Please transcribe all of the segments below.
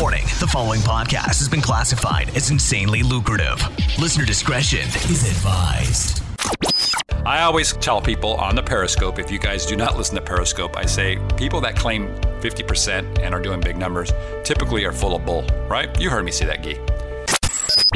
Warning the following podcast has been classified as insanely lucrative. Listener discretion is advised. I always tell people on the Periscope, if you guys do not listen to Periscope, I say people that claim 50% and are doing big numbers typically are full of bull, right? You heard me say that, Gee.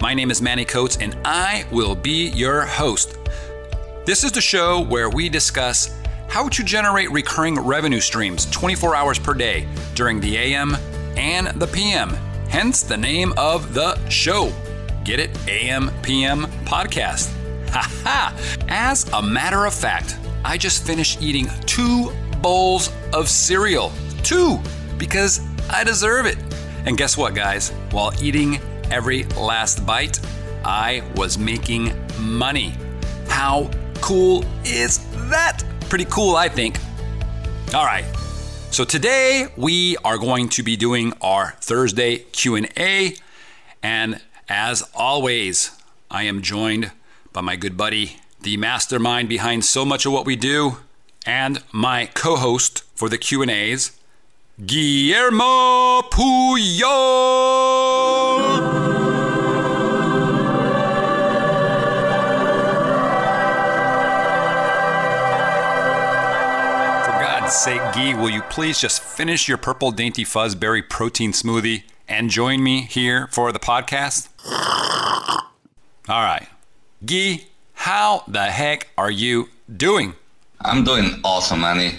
My name is Manny Coates, and I will be your host. This is the show where we discuss how to generate recurring revenue streams 24 hours per day during the AM and the PM, hence the name of the show. Get it? AM PM podcast. Haha! As a matter of fact, I just finished eating two bowls of cereal. Two! Because I deserve it. And guess what, guys? While eating every last bite, I was making money. How cool is that? Pretty cool, I think. All right. So today we are going to be doing our Thursday Q&A and as always, I am joined by my good buddy, the mastermind behind so much of what we do and my co-host for the Q&As, Guillermo Puyol. Sake, Guy, will you please just finish your purple dainty fuzz berry protein smoothie and join me here for the podcast? All right. Guy, how the heck are you doing? I'm doing awesome, Manny.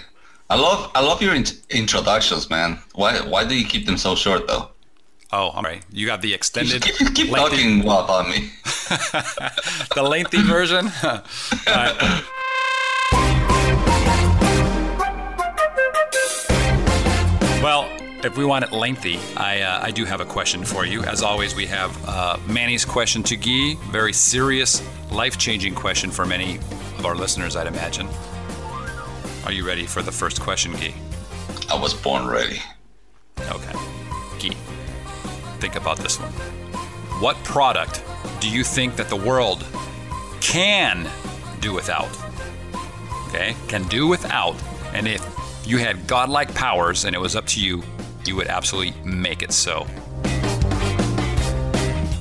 I love I love your in- introductions, man. Why why do you keep them so short though? Oh, all right. You got the extended. Keep, keep talking well about me. the lengthy version. Well, if we want it lengthy, I, uh, I do have a question for you. As always, we have uh, Manny's question to Guy. Very serious, life changing question for many of our listeners, I'd imagine. Are you ready for the first question, Guy? I was born ready. Okay. Guy, think about this one. What product do you think that the world can do without? Okay, can do without. And if you had godlike powers and it was up to you, you would absolutely make it so.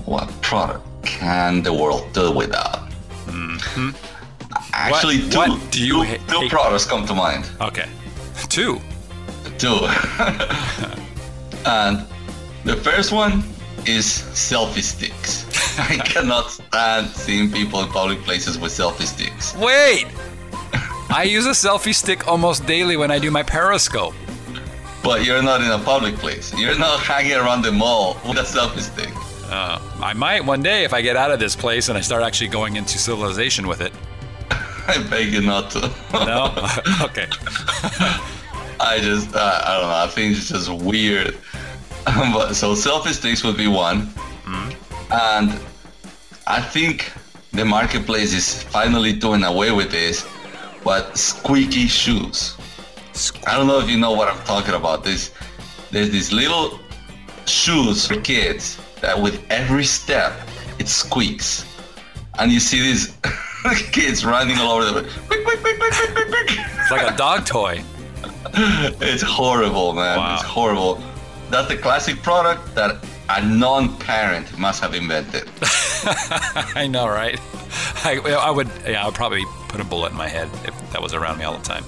What product can the world do without? Mm-hmm. Actually, what, two, what do you two, two products come to mind. Okay, two. Two. and the first one is selfie sticks. I cannot stand seeing people in public places with selfie sticks. Wait, I use a selfie stick almost daily when I do my Periscope. But you're not in a public place. You're not hanging around the mall with a selfie stick. Uh, I might one day if I get out of this place and I start actually going into civilization with it. I beg you not to. no? okay. I just, uh, I don't know. I think it's just weird. but so selfie sticks would be one, mm. and I think the marketplace is finally doing away with this but squeaky shoes. I don't know if you know what I'm talking about. There's there's these little shoes for kids that with every step it squeaks, and you see these kids running all over the quick. It's like a dog toy. it's horrible, man. Wow. It's horrible. That's the classic product that a non-parent must have invented. I know, right? I, I would, yeah, I would probably put a bullet in my head if that was around me all the time.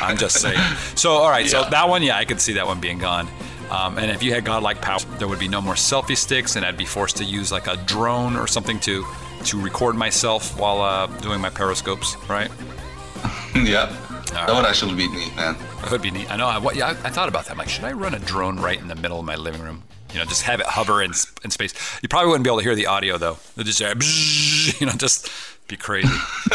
I'm just saying. So, all right, yeah. so that one, yeah, I could see that one being gone. Um, and if you had godlike power, there would be no more selfie sticks, and I'd be forced to use like a drone or something to to record myself while uh, doing my periscopes, right? yeah, that right. would actually be neat, man. It would be neat. I know. I, yeah, I, I thought about that. I'm like, should I run a drone right in the middle of my living room? You know, just have it hover in, in space. You probably wouldn't be able to hear the audio though. It'd just, you know, just be crazy.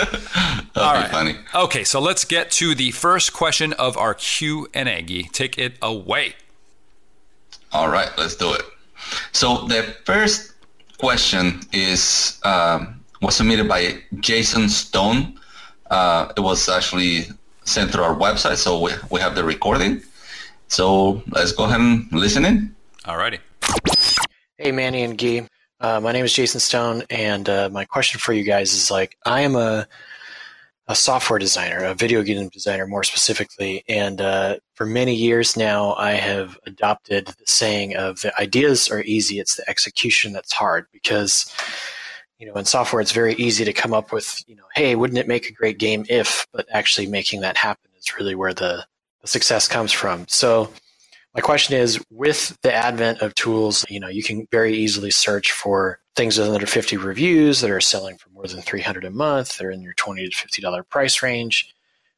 All right. funny. Okay, so let's get to the first question of our Q and A. Take it away. All right, let's do it. So the first question is um, was submitted by Jason Stone. Uh, it was actually sent through our website, so we, we have the recording. So let's go ahead and listen in. Alrighty. Hey, Manny and Gee. Uh, my name is Jason Stone, and uh, my question for you guys is like, I am a a software designer, a video game designer more specifically, and uh, for many years now, I have adopted the saying of the ideas are easy, it's the execution that's hard because you know in software it's very easy to come up with you know hey wouldn't it make a great game if but actually making that happen is really where the, the success comes from so my question is with the advent of tools, you know, you can very easily search for things with under 50 reviews that are selling for more than 300 a month. They're in your 20 to $50 price range.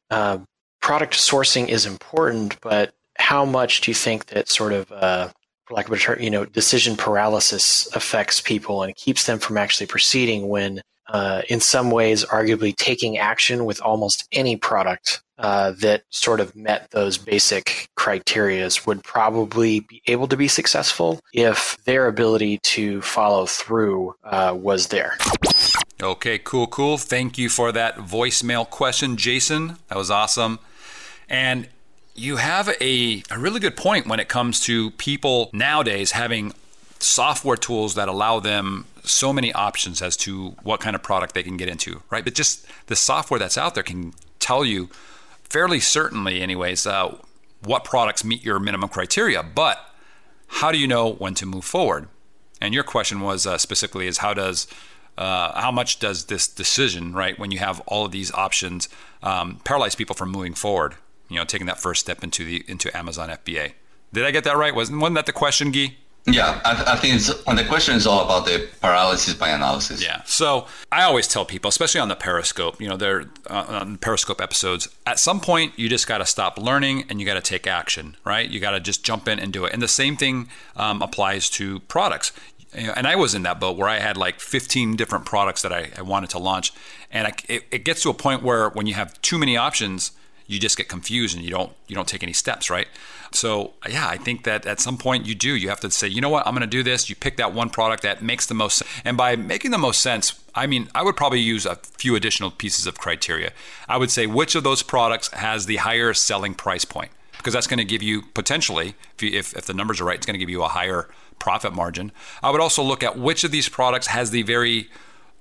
Uh, product sourcing is important, but how much do you think that sort of, uh, for lack of a term, you know, decision paralysis affects people and keeps them from actually proceeding when, uh, in some ways, arguably taking action with almost any product uh, that sort of met those basic criterias would probably be able to be successful if their ability to follow through uh, was there. Okay, cool, cool. Thank you for that voicemail question, Jason. That was awesome. And you have a, a really good point when it comes to people nowadays having software tools that allow them so many options as to what kind of product they can get into, right? But just the software that's out there can tell you fairly certainly, anyways, uh, what products meet your minimum criteria. But how do you know when to move forward? And your question was uh, specifically is how does uh, how much does this decision, right, when you have all of these options, um, paralyze people from moving forward? You know, taking that first step into the into Amazon FBA. Did I get that right? Wasn't wasn't that the question, Guy? Yeah, I, I think it's, the question is all about the paralysis by analysis. Yeah. So I always tell people, especially on the Periscope, you know, they're uh, on Periscope episodes. At some point, you just got to stop learning and you got to take action, right? You got to just jump in and do it. And the same thing um, applies to products. And I was in that boat where I had like 15 different products that I, I wanted to launch, and I, it, it gets to a point where when you have too many options, you just get confused and you don't you don't take any steps, right? So yeah, I think that at some point you do. You have to say, you know what, I'm going to do this. You pick that one product that makes the most, and by making the most sense, I mean I would probably use a few additional pieces of criteria. I would say which of those products has the higher selling price point because that's going to give you potentially, if, you, if, if the numbers are right, it's going to give you a higher profit margin. I would also look at which of these products has the very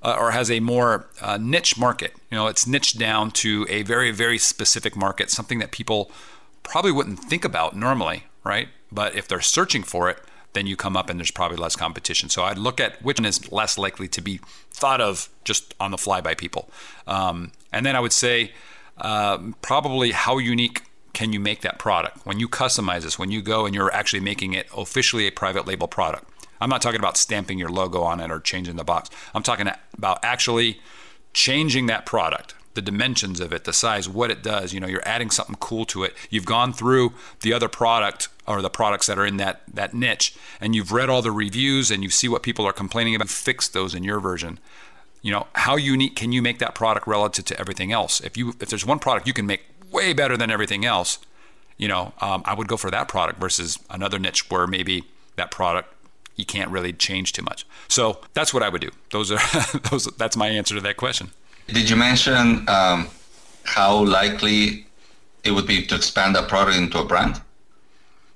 uh, or has a more uh, niche market. You know, it's niched down to a very, very specific market, something that people probably wouldn't think about normally, right? But if they're searching for it, then you come up and there's probably less competition. So I'd look at which one is less likely to be thought of just on the fly by people. Um, and then I would say uh, probably how unique can you make that product? When you customize this, when you go and you're actually making it officially a private label product I'm not talking about stamping your logo on it or changing the box. I'm talking about actually changing that product, the dimensions of it, the size, what it does. You know, you're adding something cool to it. You've gone through the other product or the products that are in that that niche, and you've read all the reviews and you see what people are complaining about. Fix those in your version. You know, how unique can you make that product relative to everything else? If you if there's one product you can make way better than everything else, you know, um, I would go for that product versus another niche where maybe that product you can't really change too much. So that's what I would do. Those are those. That's my answer to that question. Did you mention um, how likely it would be to expand a product into a brand?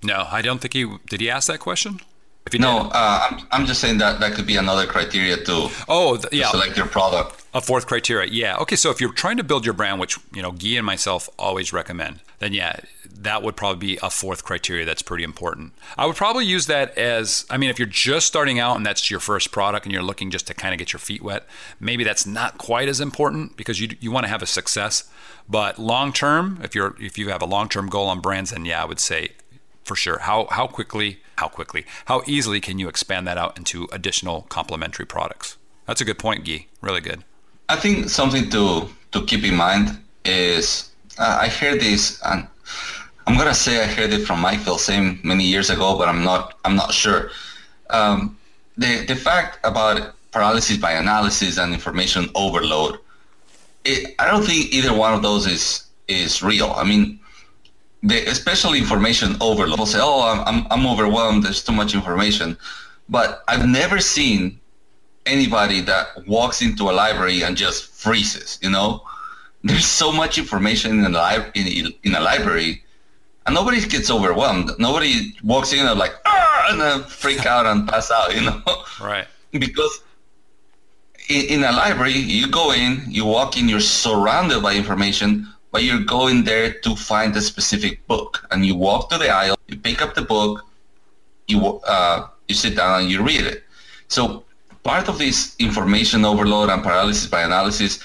No, I don't think he did. He ask that question. If you no, uh, I'm, I'm just saying that that could be another criteria to, oh, th- yeah. To select your product. A fourth criteria, yeah. Okay, so if you're trying to build your brand, which you know Guy and myself always recommend, then yeah, that would probably be a fourth criteria that's pretty important. I would probably use that as, I mean, if you're just starting out and that's your first product and you're looking just to kind of get your feet wet, maybe that's not quite as important because you you want to have a success. But long term, if you're if you have a long term goal on brands, then yeah, I would say for sure. How how quickly how quickly how easily can you expand that out into additional complementary products? That's a good point, Guy. Really good. I think something to to keep in mind is uh, I hear this and I'm gonna say I heard it from Michael same many years ago, but I'm not I'm not sure. Um, the the fact about paralysis by analysis and information overload, it, I don't think either one of those is is real. I mean, the especially information overload. People say, "Oh, I'm, I'm I'm overwhelmed. There's too much information," but I've never seen anybody that walks into a library and just freezes. You know, there's so much information in a, li- in, in a library, and nobody gets overwhelmed. Nobody walks in and like, ah, and then freak out and pass out. You know, Right. because in, in a library, you go in, you walk in, you're surrounded by information, but you're going there to find a specific book, and you walk to the aisle, you pick up the book, you uh, you sit down and you read it. So part of this information overload and paralysis by analysis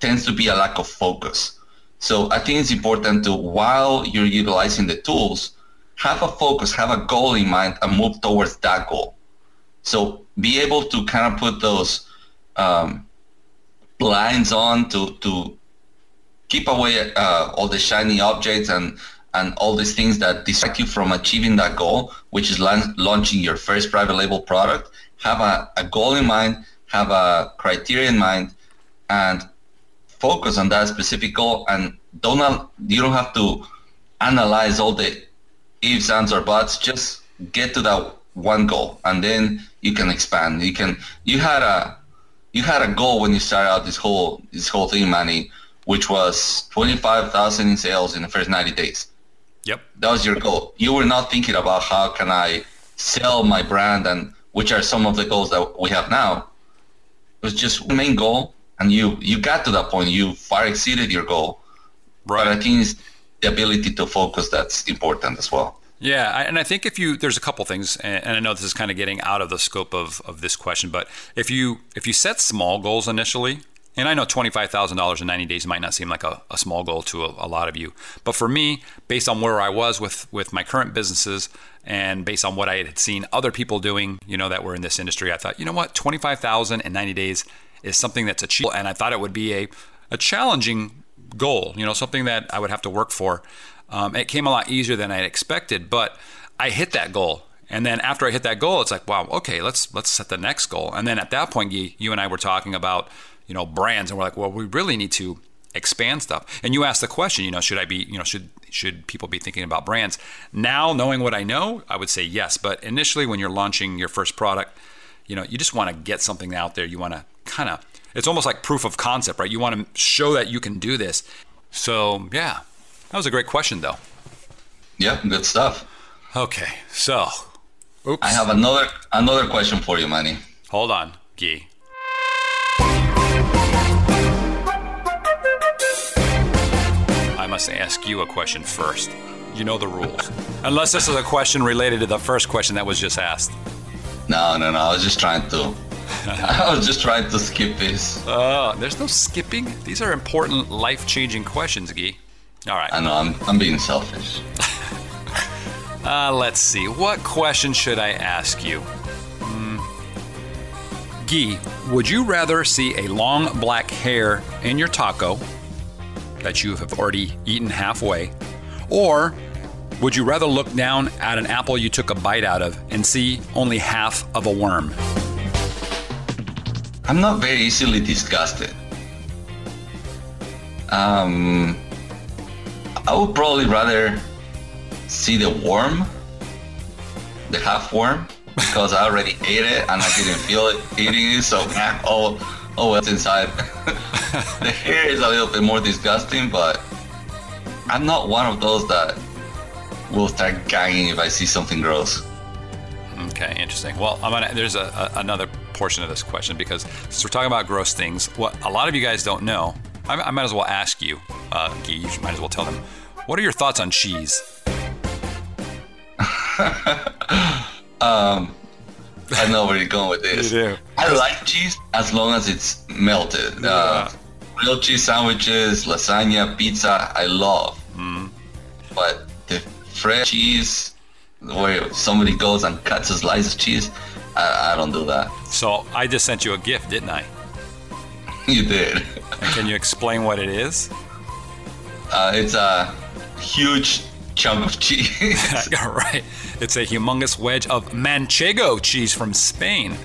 tends to be a lack of focus. So I think it's important to, while you're utilizing the tools, have a focus, have a goal in mind, and move towards that goal. So be able to kind of put those um, blinds on to to keep away uh, all the shiny objects and and all these things that distract you from achieving that goal, which is launching your first private label product. Have a, a goal in mind, have a criteria in mind, and focus on that specific goal. And don't you don't have to analyze all the ifs, ands, or buts. Just get to that one goal, and then you can expand. You can. You had a you had a goal when you started out this whole this whole thing, Manny, which was twenty five thousand in sales in the first ninety days. Yep. That was your goal. You were not thinking about how can I sell my brand and which are some of the goals that we have now. It was just one main goal, and you you got to that point. You far exceeded your goal. But I think it's the ability to focus that's important as well. Yeah, I- and I think if you there's a couple things, and and I know this is kind of getting out of the scope of, of this question, but if you if you set small goals initially, and I know twenty five thousand dollars in ninety days might not seem like a, a small goal to a, a lot of you, but for me, based on where I was with with my current businesses and based on what I had seen other people doing, you know, that were in this industry, I thought, you know what, twenty five thousand in ninety days is something that's achievable, and I thought it would be a a challenging goal, you know, something that I would have to work for. Um, it came a lot easier than I expected, but I hit that goal. And then after I hit that goal, it's like, wow, okay, let's let's set the next goal. And then at that point, Guy, you and I were talking about, you know, brands, and we're like, well, we really need to expand stuff. And you asked the question, you know, should I be, you know, should should people be thinking about brands? Now, knowing what I know, I would say yes. But initially, when you're launching your first product, you know, you just want to get something out there. You want to kind of, it's almost like proof of concept, right? You want to show that you can do this. So, yeah, that was a great question, though. Yeah, good stuff. Okay, so, oops. I have another another question for you, Manny. Hold on, Gee. I must ask you a question first. You know the rules. Unless this is a question related to the first question that was just asked. No, no, no. I was just trying to. I was just trying to skip this. Uh, there's no skipping. These are important, life changing questions, Guy. All right. I know I'm I'm being selfish. Uh, let's see. What question should I ask you? Hmm. Guy, would you rather see a long black hair in your taco that you have already eaten halfway, or would you rather look down at an apple you took a bite out of and see only half of a worm? I'm not very easily disgusted. Um, I would probably rather see the worm, the half worm, because I already ate it and I didn't feel it eating it. So oh, oh, what's inside? the hair is a little bit more disgusting, but I'm not one of those that will start gagging if I see something gross. Okay, interesting. Well, I'm gonna. There's a, a, another portion of this question because since we're talking about gross things, what a lot of you guys don't know, I, I might as well ask you, uh, Guy, you might as well tell them. What are your thoughts on cheese? Um, I know where you're going with this. I like cheese as long as it's melted. Uh, grilled cheese sandwiches, lasagna, pizza, I love. Mm. But the fresh cheese, where somebody goes and cuts a slice of cheese, I, I don't do that. So I just sent you a gift, didn't I? You did. And can you explain what it is? Uh, it's a huge chunk of cheese. right. It's a humongous wedge of manchego cheese from Spain.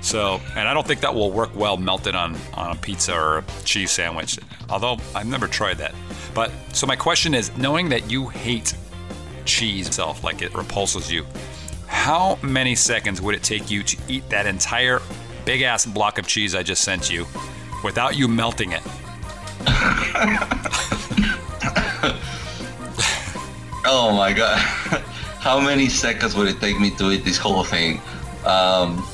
So, and I don't think that will work well melted on, on a pizza or a cheese sandwich, although I've never tried that. But so my question is knowing that you hate cheese itself, like it repulses you, how many seconds would it take you to eat that entire big ass block of cheese I just sent you without you melting it? oh my god. How many seconds would it take me to eat this whole thing? Um,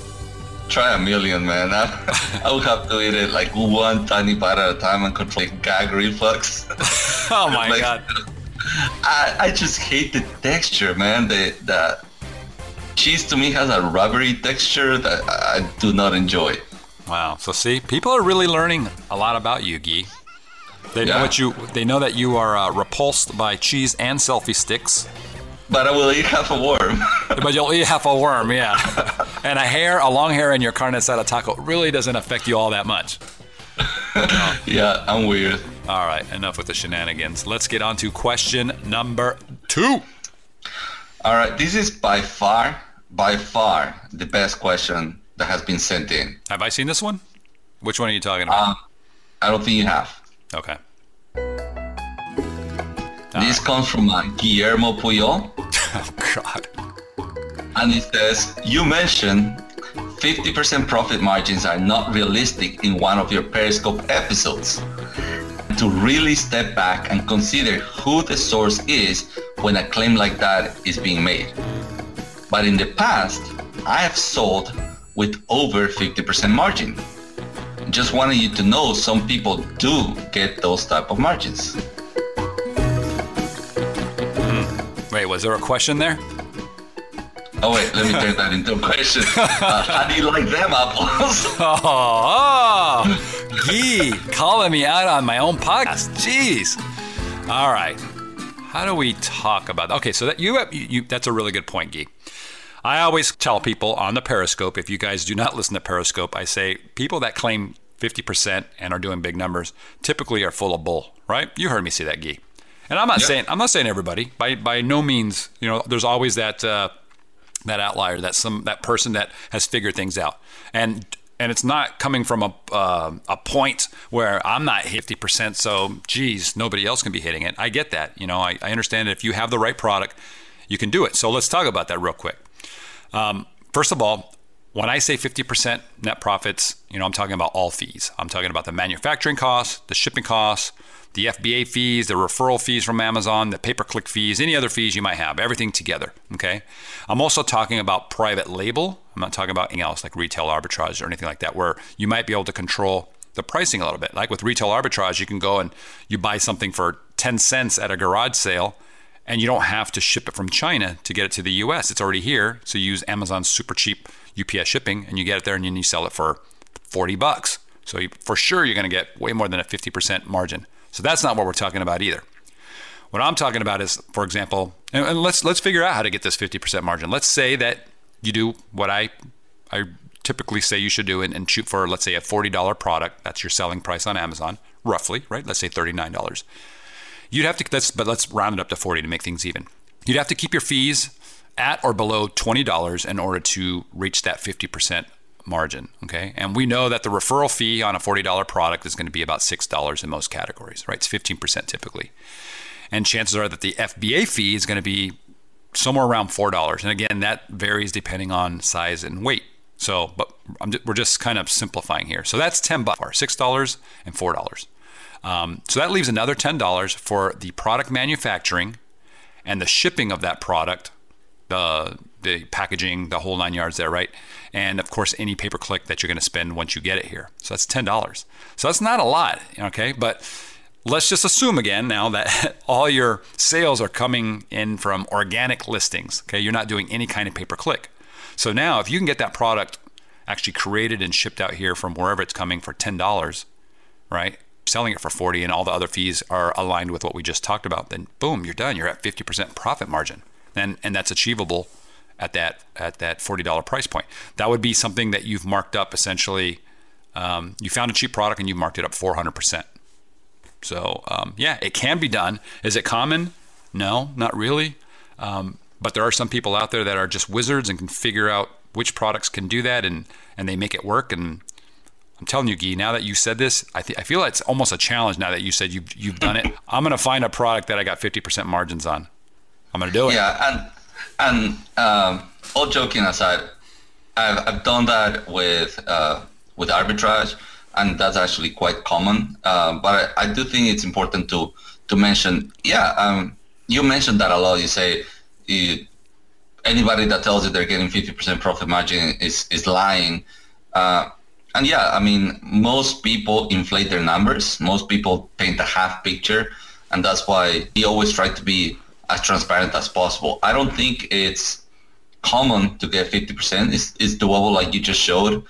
try a million, man. I, I would have to eat it like one tiny bite at a time and control gag reflux. oh my like, god. I, I just hate the texture, man. The the cheese to me has a rubbery texture that I do not enjoy. Wow. So see, people are really learning a lot about you, Guy. They know Yeah. what you. They know that you are uh, repulsed by cheese and selfie sticks, But I will eat half a worm. but you'll eat half a worm, yeah. and a hair, a long hair in your carne asada taco really doesn't affect you all that much. yeah, I'm weird. All right, enough with the shenanigans. Let's get on to question number two. All right, this is by far, by far the best question that has been sent in. Have I seen this one? Which one are you talking about? Um, I don't think you have. okay. This comes from uh, Guillermo Puyol, Oh God. and it says, You mentioned 50% profit margins are not realistic in one of your Periscope episodes. To really step back and consider who the source is when a claim like that is being made. But in the past, I have sold with over 50% margin. Just wanted you to know some people do get those type of margins. Hmm. Wait, was there a question there? Oh wait, let me turn that into a question. Uh, how do you like them apples? Oh, Gee, calling me out on my own podcast. Jeez. All right. How do we talk about? Okay, so that you, you that's a really good point, Gee. I always tell people on the Periscope, if you guys do not listen to Periscope, I say people that claim 50% and are doing big numbers typically are full of bull, right? You heard me say that, Gee. And I'm not Yeah. saying I'm not saying everybody. By by no means, you know, there's always that uh, that outlier, that some that person that has figured things out, and and it's not coming from a uh, a point where I'm not 50%, so geez, nobody else can be hitting it. I get that, you know, I, I understand that if you have the right product, you can do it. So let's talk about that real quick. Um, first of all, when I say 50% net profits, you know, I'm talking about all fees. I'm talking about the manufacturing costs, the shipping costs, the FBA fees, the referral fees from Amazon, the pay-per-click fees, any other fees you might have, everything together. Okay. I'm also talking about private label. I'm not talking about anything else like retail arbitrage or anything like that, where you might be able to control the pricing a little bit. Like with retail arbitrage, you can go and you buy something for 10 cents at a garage sale and you don't have to ship it from China to get it to the US. It's already here. So you use Amazon's super cheap UPS shipping and you get it there and then you sell it for 40 bucks. So you, for sure you're going to get way more than a 50% margin. So that's not what we're talking about either. What I'm talking about is, for example, and, and let's let's figure out how to get this 50% margin. Let's say that you do what I I typically say you should do and, and shoot for, let's say, a $40 product. That's your selling price on Amazon, roughly, right? Let's say $39. You'd have to, let's, but let's round it up to 40 to make things even. You'd have to keep your fees at or below $20 in order to reach that 50% margin. Okay. And we know that the referral fee on a $40 product is going to be about $6 in most categories, right? It's 15% typically. And chances are that the FBA fee is going to be somewhere around $4. And again, that varies depending on size and weight. So, but we're just kind of simplifying here. So that's 10 bucks, $6 and $4. Um, so that leaves another $10 for the product manufacturing and the shipping of that product, the the packaging, the whole nine yards there, right? And of course, any pay per click that you're going to spend once you get it here. So that's ten dollars. So that's not a lot, okay? But let's just assume again now that all your sales are coming in from organic listings. Okay, you're not doing any kind of pay per click. So now, if you can get that product actually created and shipped out here from wherever it's coming for ten dollars, right? Selling it for 40 and all the other fees are aligned with what we just talked about, then boom, you're done. You're at 50% profit margin. And and that's achievable at that at that $40 price point. That would be something that you've marked up essentially. Um, you found a cheap product and you marked it up 400%. So um, yeah, it can be done. Is it common? No, not really. Um, but there are some people out there that are just wizards and can figure out which products can do that and and they make it work. And I'm telling you, Guy, now that you said this, I, th- I feel like it's almost a challenge now that you said you've, you've done it. I'm to find a product that I got 50% margins on. I'm to do it. Yeah, and And um, all joking aside, I've, I've done that with uh, with arbitrage, and that's actually quite common. Uh, but I, I, do think it's important to to mention. Yeah, um, you mentioned that a lot. You say you, anybody that tells you they're getting 50% profit margin is is lying. Uh, and yeah, I mean, most people inflate their numbers. Most people paint a half picture, and that's why we always try to be as transparent as possible. I don't think it's common to get 50%. It's, it's doable, like you just showed.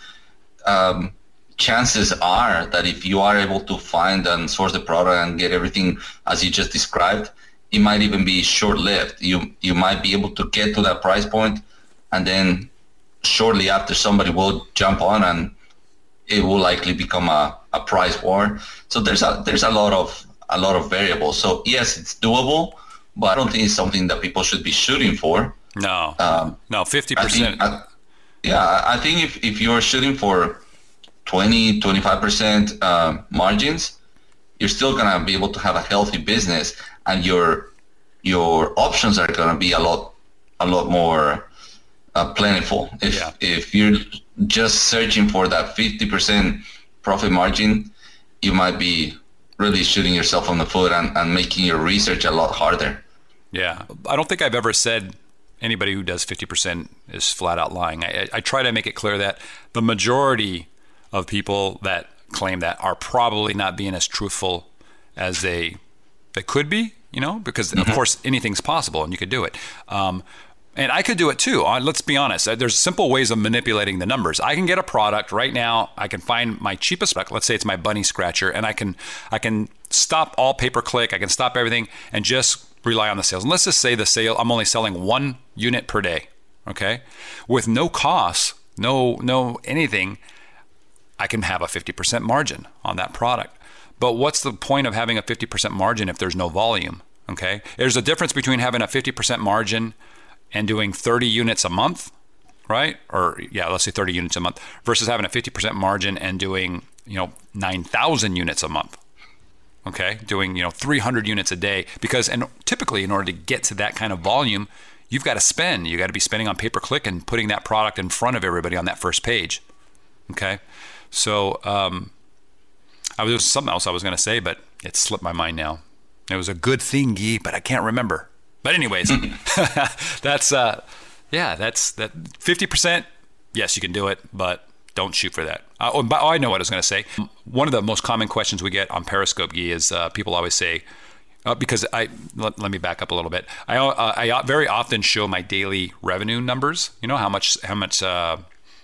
Um, chances are that if you are able to find and source the product and get everything as you just described, it might even be short-lived. You you might be able to get to that price point, and then shortly after, somebody will jump on and it will likely become a, a price war. So there's a there's a lot of a lot of variables. So yes, it's doable, but I don't think it's something that people should be shooting for. No, um, no, fifty percent. Yeah, I think if, if you're shooting for 20, 25 percent uh, margins, you're still gonna be able to have a healthy business, and your your options are gonna be a lot a lot more uh, plentiful. If yeah. if you're just searching for that 50% profit margin, you might be really shooting yourself on the foot and, and making your research a lot harder. Yeah. I don't think I've ever said anybody who does 50% is flat out lying. I, I try to make it clear that the majority of people that claim that are probably not being as truthful as they they could be, you know, because mm-hmm. of course anything's possible and you could do it. Um, and I could do it too. Let's be honest. Uh, there's simple ways of manipulating the numbers. I can get a product right now. I can find my cheapest product. Let's say it's my bunny scratcher, and I can I can stop all pay per click. I can stop everything and just rely on the sales. And let's just say the sale. I'm only selling one unit per day. Okay, with no costs, no no anything. I can have a 50% margin on that product. But what's the point of having a 50% margin if there's no volume? Okay, there's a difference between having a 50% margin and doing 30 units a month, right? Or yeah, let's say 30 units a month versus having a 50% margin and doing, you know, 9,000 units a month. Okay? Doing, you know, 300 units a day because and typically in order to get to that kind of volume, you've got to spend. You got to be spending on pay per click and putting that product in front of everybody on that first page. Okay? So, um, I was something else I was going to say, but it slipped my mind now. It was a good thing, Guy, but I can't remember. But anyways, that's uh, yeah, that's that fifty percent. Yes, you can do it, but don't shoot for that. Uh, oh, oh, I know what I was going to say. One of the most common questions we get on Periscope Guy is uh, people always say, uh, because I let, let, me back up a little bit. I uh, I very often show my daily revenue numbers. You know how much how much uh,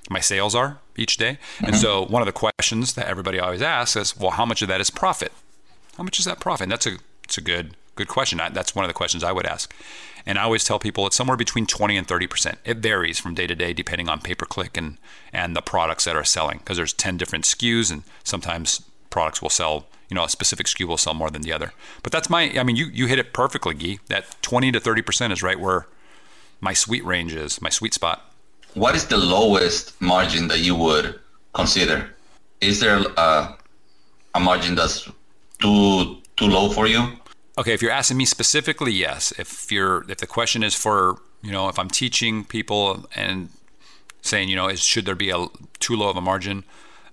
my sales are each day. Mm-hmm. And so one of the questions that everybody always asks is, well, how much of that is profit? How much is that profit? And that's a it's a good good question. I, that's one of the questions I would ask. And I always tell people it's somewhere between 20 and 30%. It varies from day to day depending on pay per click and, and the products that are selling because there's 10 different SKUs and sometimes products will sell, you know, a specific SKU will sell more than the other. But that's my, I mean, you, you hit it perfectly, Guy. That 20 to 30% is right where my sweet range is, my sweet spot. What is the lowest margin that you would consider? Is there a, a margin that's too too low for you? Okay, if you're asking me specifically, yes. If you're if the question is for you know if I'm teaching people and saying you know is should there be a too low of a margin,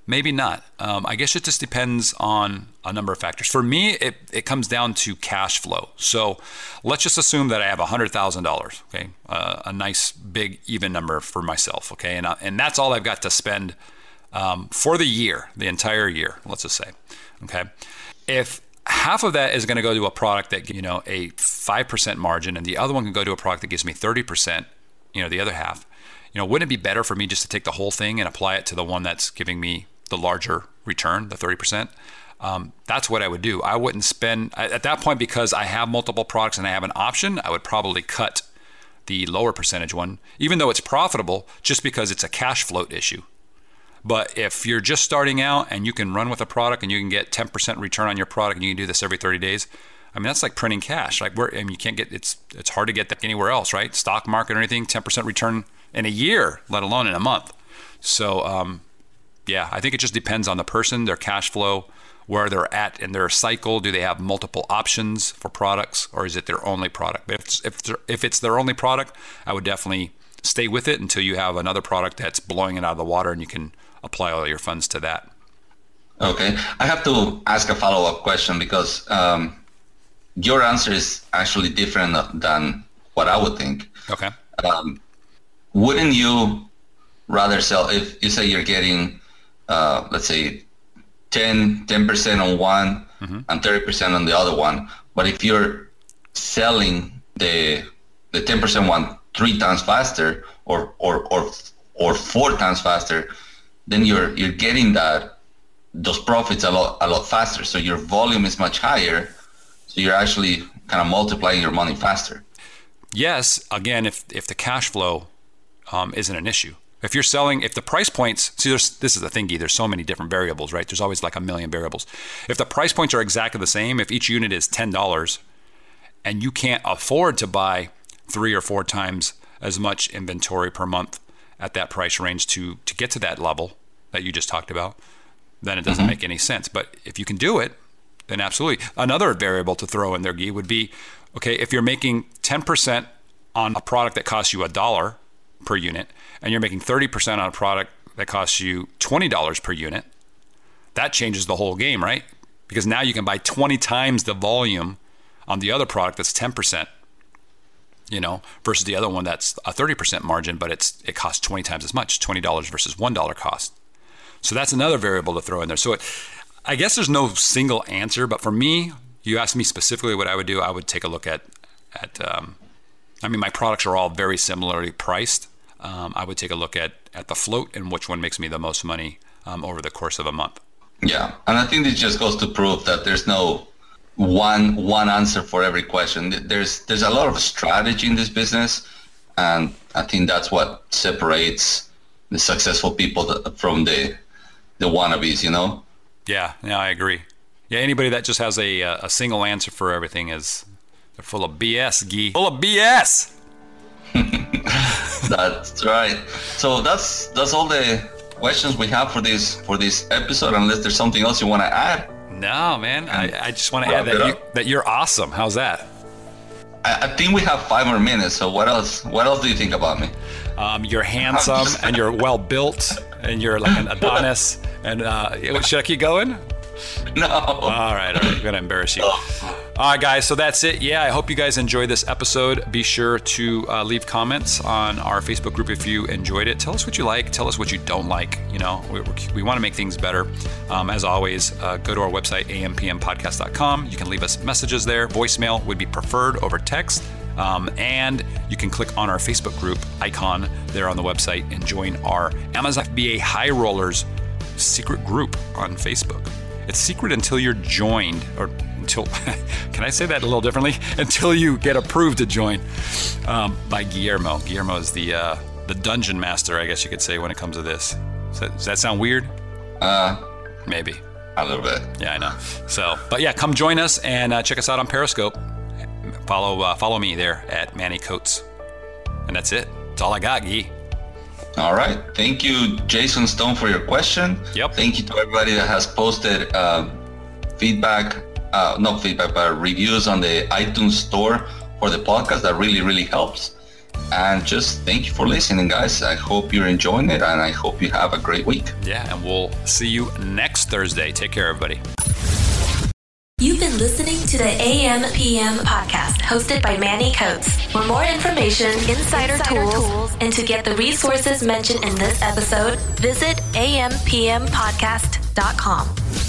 maybe not. Um, I guess it just depends on a number of factors. For me, it it comes down to cash flow. So let's just assume that I have hundred thousand dollars. Okay, uh, a nice big even number for myself. Okay, and uh, and that's all I've got to spend um, for the year, the entire year. Let's just say. Okay, if half of that is going to go to a product that you know a 5% margin and the other one can go to a product that gives me 30% you know the other half. You know wouldn't it be better for me just to take the whole thing and apply it to the one that's giving me the larger return the 30% um, that's what i would do. I wouldn't spend at that point because i have multiple products and i have an option i would probably cut the lower percentage one even though it's profitable just because it's a cash float issue but if you're just starting out and you can run with a product and you can get 10% return on your product and you can do this every 30 days, I mean that's like printing cash. Like where I mean, you can't get it's it's hard to get that anywhere else, right? Stock market or anything, 10% return in a year, let alone in a month. So um, yeah, I think it just depends on the person, their cash flow, where they're at in their cycle? Do they have multiple options for products, or is it their only product? But if it's, if, if it's their only product, I would definitely stay with it until you have another product that's blowing it out of the water and you can apply all your funds to that. Okay, I have to ask a follow-up question because um, your answer is actually different than what I would think. Okay. Um, wouldn't you rather sell if you say you're getting, uh, let's say, 10 percent on one mm-hmm. and thirty percent on the other one, but if you're selling the the ten percent one three times faster or or or or four times faster, then you're you're getting that those profits a lot a lot faster. So your volume is much higher. So you're actually kind of multiplying your money faster. Yes, again, if if the cash flow um, isn't an issue. If you're selling, if the price points, see, there's, this is the thingy. There's so many different variables, right? There's always like a million variables. If the price points are exactly the same, if each unit is ten dollars, and you can't afford to buy three or four times as much inventory per month at that price range to to get to that level that you just talked about, then it doesn't mm-hmm. make any sense. But if you can do it, then absolutely. Another variable to throw in there, Guy, would be okay if you're making 10% on a product that costs you a dollar per unit, and you're making 30% on a product that costs you $20 per unit. That changes the whole game, right? Because now you can buy 20 times the volume on the other product that's 10% you know, versus the other one that's a 30% margin, but it's it costs 20 times as much, $20 versus $1 cost. So that's another variable to throw in there. So it, I guess there's no single answer, but for me, you asked me specifically what I would do, I would take a look at at um, I mean, my products are all very similarly priced. Um, I would take a look at at the float and which one makes me the most money um, over the course of a month. Yeah, and I think this just goes to prove that there's no one one answer for every question. There's there's a lot of strategy in this business, and I think that's what separates the successful people from the the wannabes. You know. Yeah, yeah, I agree. Yeah, anybody that just has a a single answer for everything is they're full of BS, Gee. Full of BS. that's right. So that's that's all the questions we have for this for this episode. Unless there's something else you want to add. No, man. I, I just want to add that, you, that you're awesome. How's that? I, I, think we have five more minutes. So what else? What else do you think about me? Um, you're handsome and you're well built and you're like an Adonis. and uh, should I keep going? No. All right, all right. I'm gonna embarrass you. All right, guys. So that's it. Yeah, I hope you guys enjoyed this episode. Be sure to uh, leave comments on our Facebook group if you enjoyed it. Tell us what you like. Tell us what you don't like. You know, we, we want to make things better. Um, as always, uh, go to our website ampmpodcast.com. You can leave us messages there. Voicemail would be preferred over text. Um, and you can click on our Facebook group icon there on the website and join our Amazon FBA High Rollers secret group on Facebook. It's secret until you're joined, or until, can I say that a little differently? Until you get approved to join um, by Guillermo. Guillermo is the, uh, the dungeon master, I guess you could say, when it comes to this. Does that, does that sound weird? Uh, Maybe. A little bit. Yeah, I know. So, but yeah, come join us and uh, check us out on Periscope. Follow uh, follow me there at Manny Coates. And that's it. That's all I got, Gee. All right. Thank you, Jason Stone, for your question. Yep. Thank you to everybody that has posted uh, feedback, uh, not feedback, but reviews on the iTunes store for the podcast. That really, really helps. And just thank you for listening, guys. I hope you're enjoying it and I hope you have a great week. Yeah, and we'll see you next Thursday. Take care, everybody. You've been listening to the AM PM podcast hosted by Manny Coates. For more information, insider, insider tools, tools, and to get the resources mentioned in this episode, visit ampmpodcast.com.